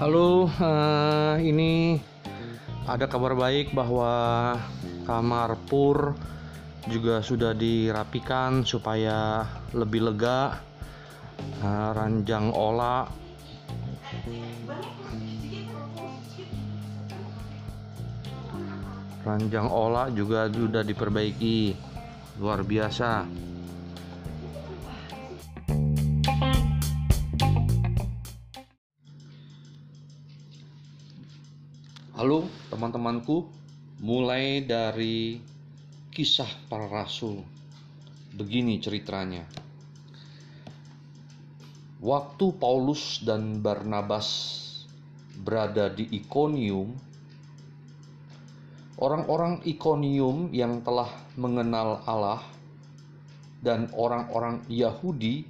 Halo, eh, ini ada kabar baik bahwa kamar pur juga sudah dirapikan supaya lebih lega. Eh, ranjang olah ranjang olah juga sudah diperbaiki luar biasa Halo teman-temanku, mulai dari kisah para rasul. Begini ceritanya. Waktu Paulus dan Barnabas berada di Ikonium, orang-orang Ikonium yang telah mengenal Allah dan orang-orang Yahudi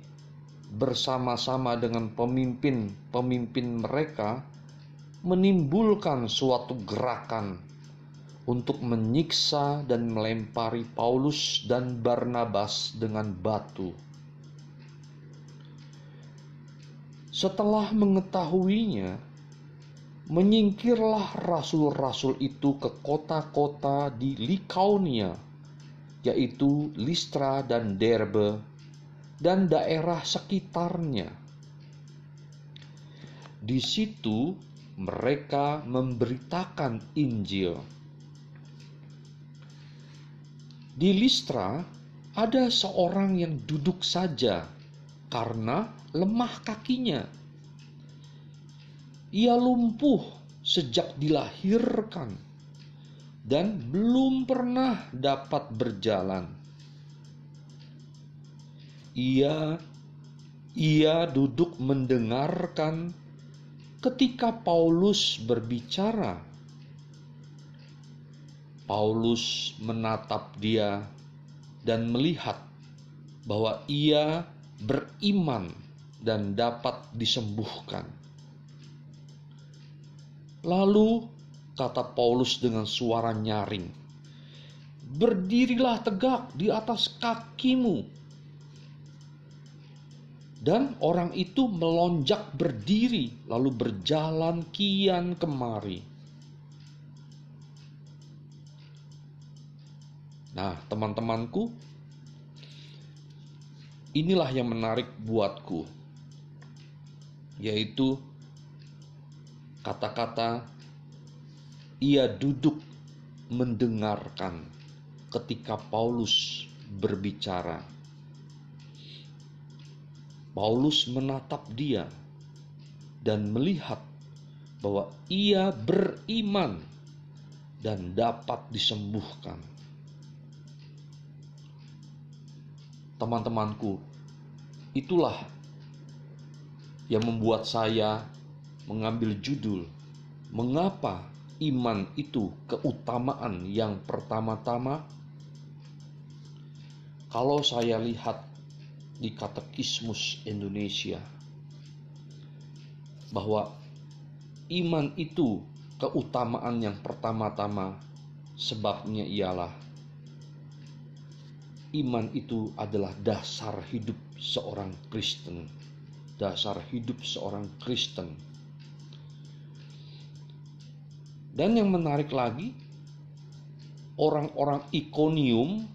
bersama-sama dengan pemimpin-pemimpin mereka menimbulkan suatu gerakan untuk menyiksa dan melempari Paulus dan Barnabas dengan batu. Setelah mengetahuinya, menyingkirlah rasul-rasul itu ke kota-kota di Likaunia, yaitu Listra dan Derbe, dan daerah sekitarnya. Di situ mereka memberitakan Injil. Di Listra ada seorang yang duduk saja karena lemah kakinya. Ia lumpuh sejak dilahirkan dan belum pernah dapat berjalan. Ia ia duduk mendengarkan ketika Paulus berbicara, Paulus menatap dia dan melihat bahwa ia beriman dan dapat disembuhkan. Lalu kata Paulus dengan suara nyaring, "Berdirilah tegak di atas kakimu." Dan orang itu melonjak berdiri, lalu berjalan kian kemari. Nah, teman-temanku, inilah yang menarik buatku, yaitu kata-kata "ia duduk mendengarkan" ketika Paulus berbicara. Paulus menatap dia dan melihat bahwa ia beriman dan dapat disembuhkan. Teman-temanku, itulah yang membuat saya mengambil judul "Mengapa Iman itu Keutamaan yang Pertama-tama?" Kalau saya lihat di Katekismus Indonesia bahwa iman itu keutamaan yang pertama-tama sebabnya ialah iman itu adalah dasar hidup seorang Kristen dasar hidup seorang Kristen. Dan yang menarik lagi orang-orang Ikonium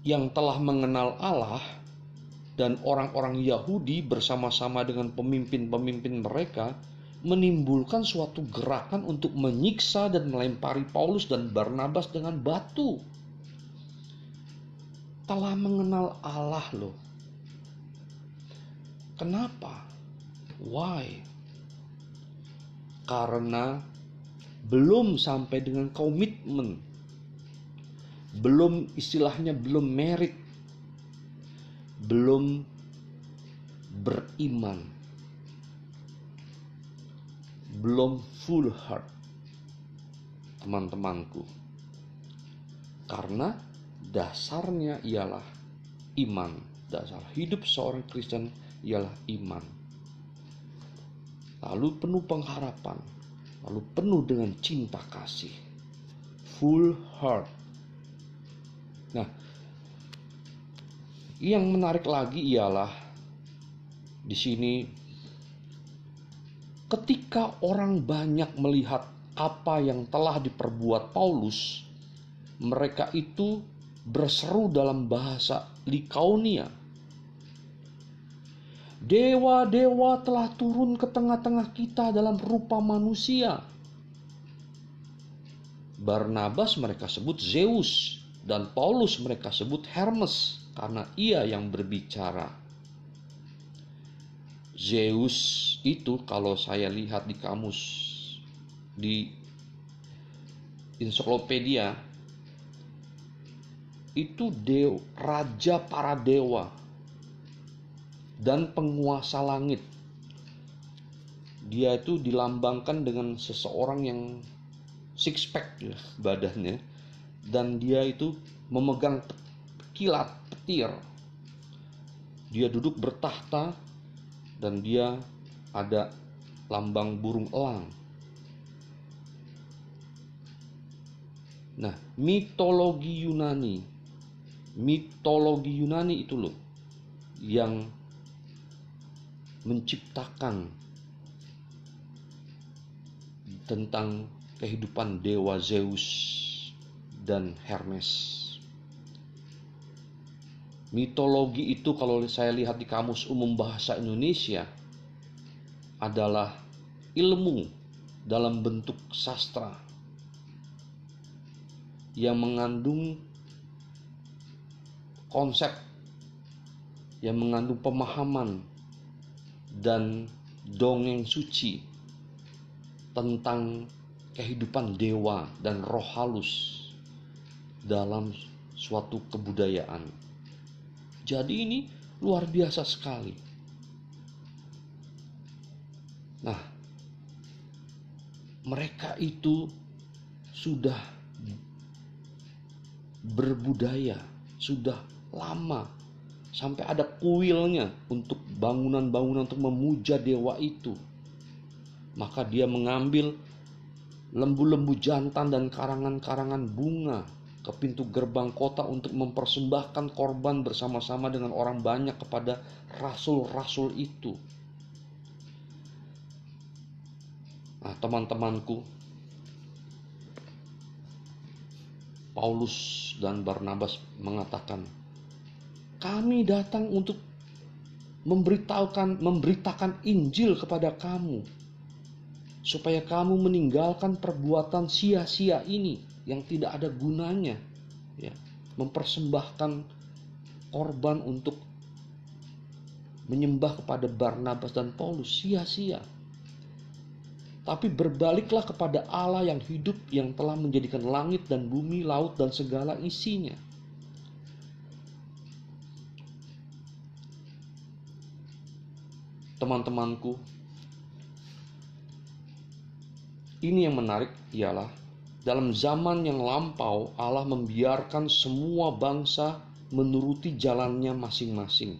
yang telah mengenal Allah dan orang-orang Yahudi bersama-sama dengan pemimpin-pemimpin mereka menimbulkan suatu gerakan untuk menyiksa dan melempari Paulus dan Barnabas dengan batu. Telah mengenal Allah loh. Kenapa? Why? Karena belum sampai dengan komitmen belum istilahnya belum merit. Belum beriman. Belum full heart teman-temanku. Karena dasarnya ialah iman. Dasar hidup seorang Kristen ialah iman. Lalu penuh pengharapan lalu penuh dengan cinta kasih. Full heart Nah, Yang menarik lagi ialah di sini ketika orang banyak melihat apa yang telah diperbuat Paulus, mereka itu berseru dalam bahasa Likaunia. Dewa-dewa telah turun ke tengah-tengah kita dalam rupa manusia. Barnabas mereka sebut Zeus dan Paulus mereka sebut Hermes karena ia yang berbicara. Zeus itu kalau saya lihat di kamus di ensiklopedia itu dew, raja para dewa dan penguasa langit. Dia itu dilambangkan dengan seseorang yang six pack ya, badannya dan dia itu memegang kilat petir. Dia duduk bertahta dan dia ada lambang burung elang. Nah, mitologi Yunani, mitologi Yunani itu loh yang menciptakan tentang kehidupan dewa Zeus dan Hermes. Mitologi itu kalau saya lihat di kamus umum bahasa Indonesia adalah ilmu dalam bentuk sastra yang mengandung konsep yang mengandung pemahaman dan dongeng suci tentang kehidupan dewa dan roh halus dalam suatu kebudayaan. Jadi ini luar biasa sekali. Nah, mereka itu sudah berbudaya, sudah lama sampai ada kuilnya untuk bangunan-bangunan untuk memuja dewa itu. Maka dia mengambil lembu-lembu jantan dan karangan-karangan bunga ke pintu gerbang kota untuk mempersembahkan korban bersama-sama dengan orang banyak kepada rasul-rasul itu. Nah, teman-temanku, Paulus dan Barnabas mengatakan, "Kami datang untuk memberitahukan memberitakan Injil kepada kamu supaya kamu meninggalkan perbuatan sia-sia ini." Yang tidak ada gunanya ya mempersembahkan korban untuk menyembah kepada Barnabas dan Paulus sia-sia tapi berbaliklah kepada Allah yang hidup yang telah menjadikan langit dan bumi, laut dan segala isinya. Teman-temanku, ini yang menarik ialah dalam zaman yang lampau, Allah membiarkan semua bangsa menuruti jalannya masing-masing.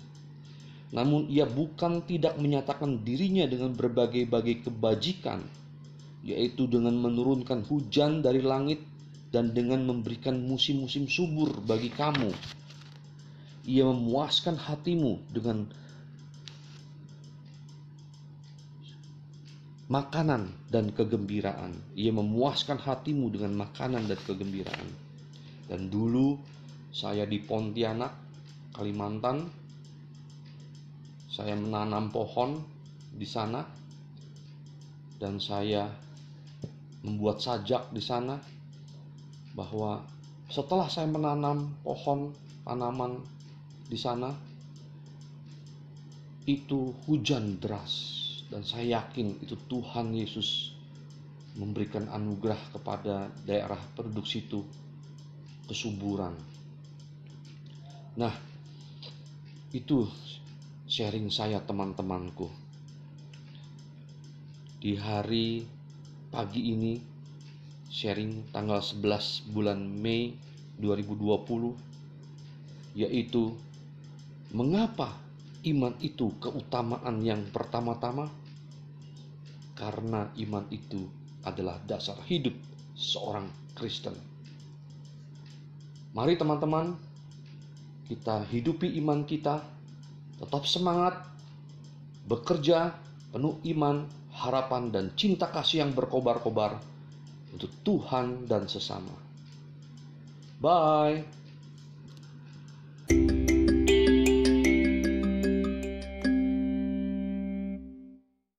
Namun, Ia bukan tidak menyatakan dirinya dengan berbagai-bagai kebajikan, yaitu dengan menurunkan hujan dari langit dan dengan memberikan musim-musim subur bagi kamu. Ia memuaskan hatimu dengan makanan dan kegembiraan. Ia memuaskan hatimu dengan makanan dan kegembiraan. Dan dulu saya di Pontianak, Kalimantan, saya menanam pohon di sana dan saya membuat sajak di sana bahwa setelah saya menanam pohon tanaman di sana itu hujan deras dan saya yakin itu Tuhan Yesus memberikan anugerah kepada daerah penduduk situ kesuburan. Nah, itu sharing saya teman-temanku. Di hari pagi ini sharing tanggal 11 bulan Mei 2020 yaitu mengapa iman itu keutamaan yang pertama-tama karena iman itu adalah dasar hidup seorang Kristen. Mari teman-teman, kita hidupi iman kita, tetap semangat, bekerja penuh iman, harapan, dan cinta kasih yang berkobar-kobar untuk Tuhan dan sesama. Bye.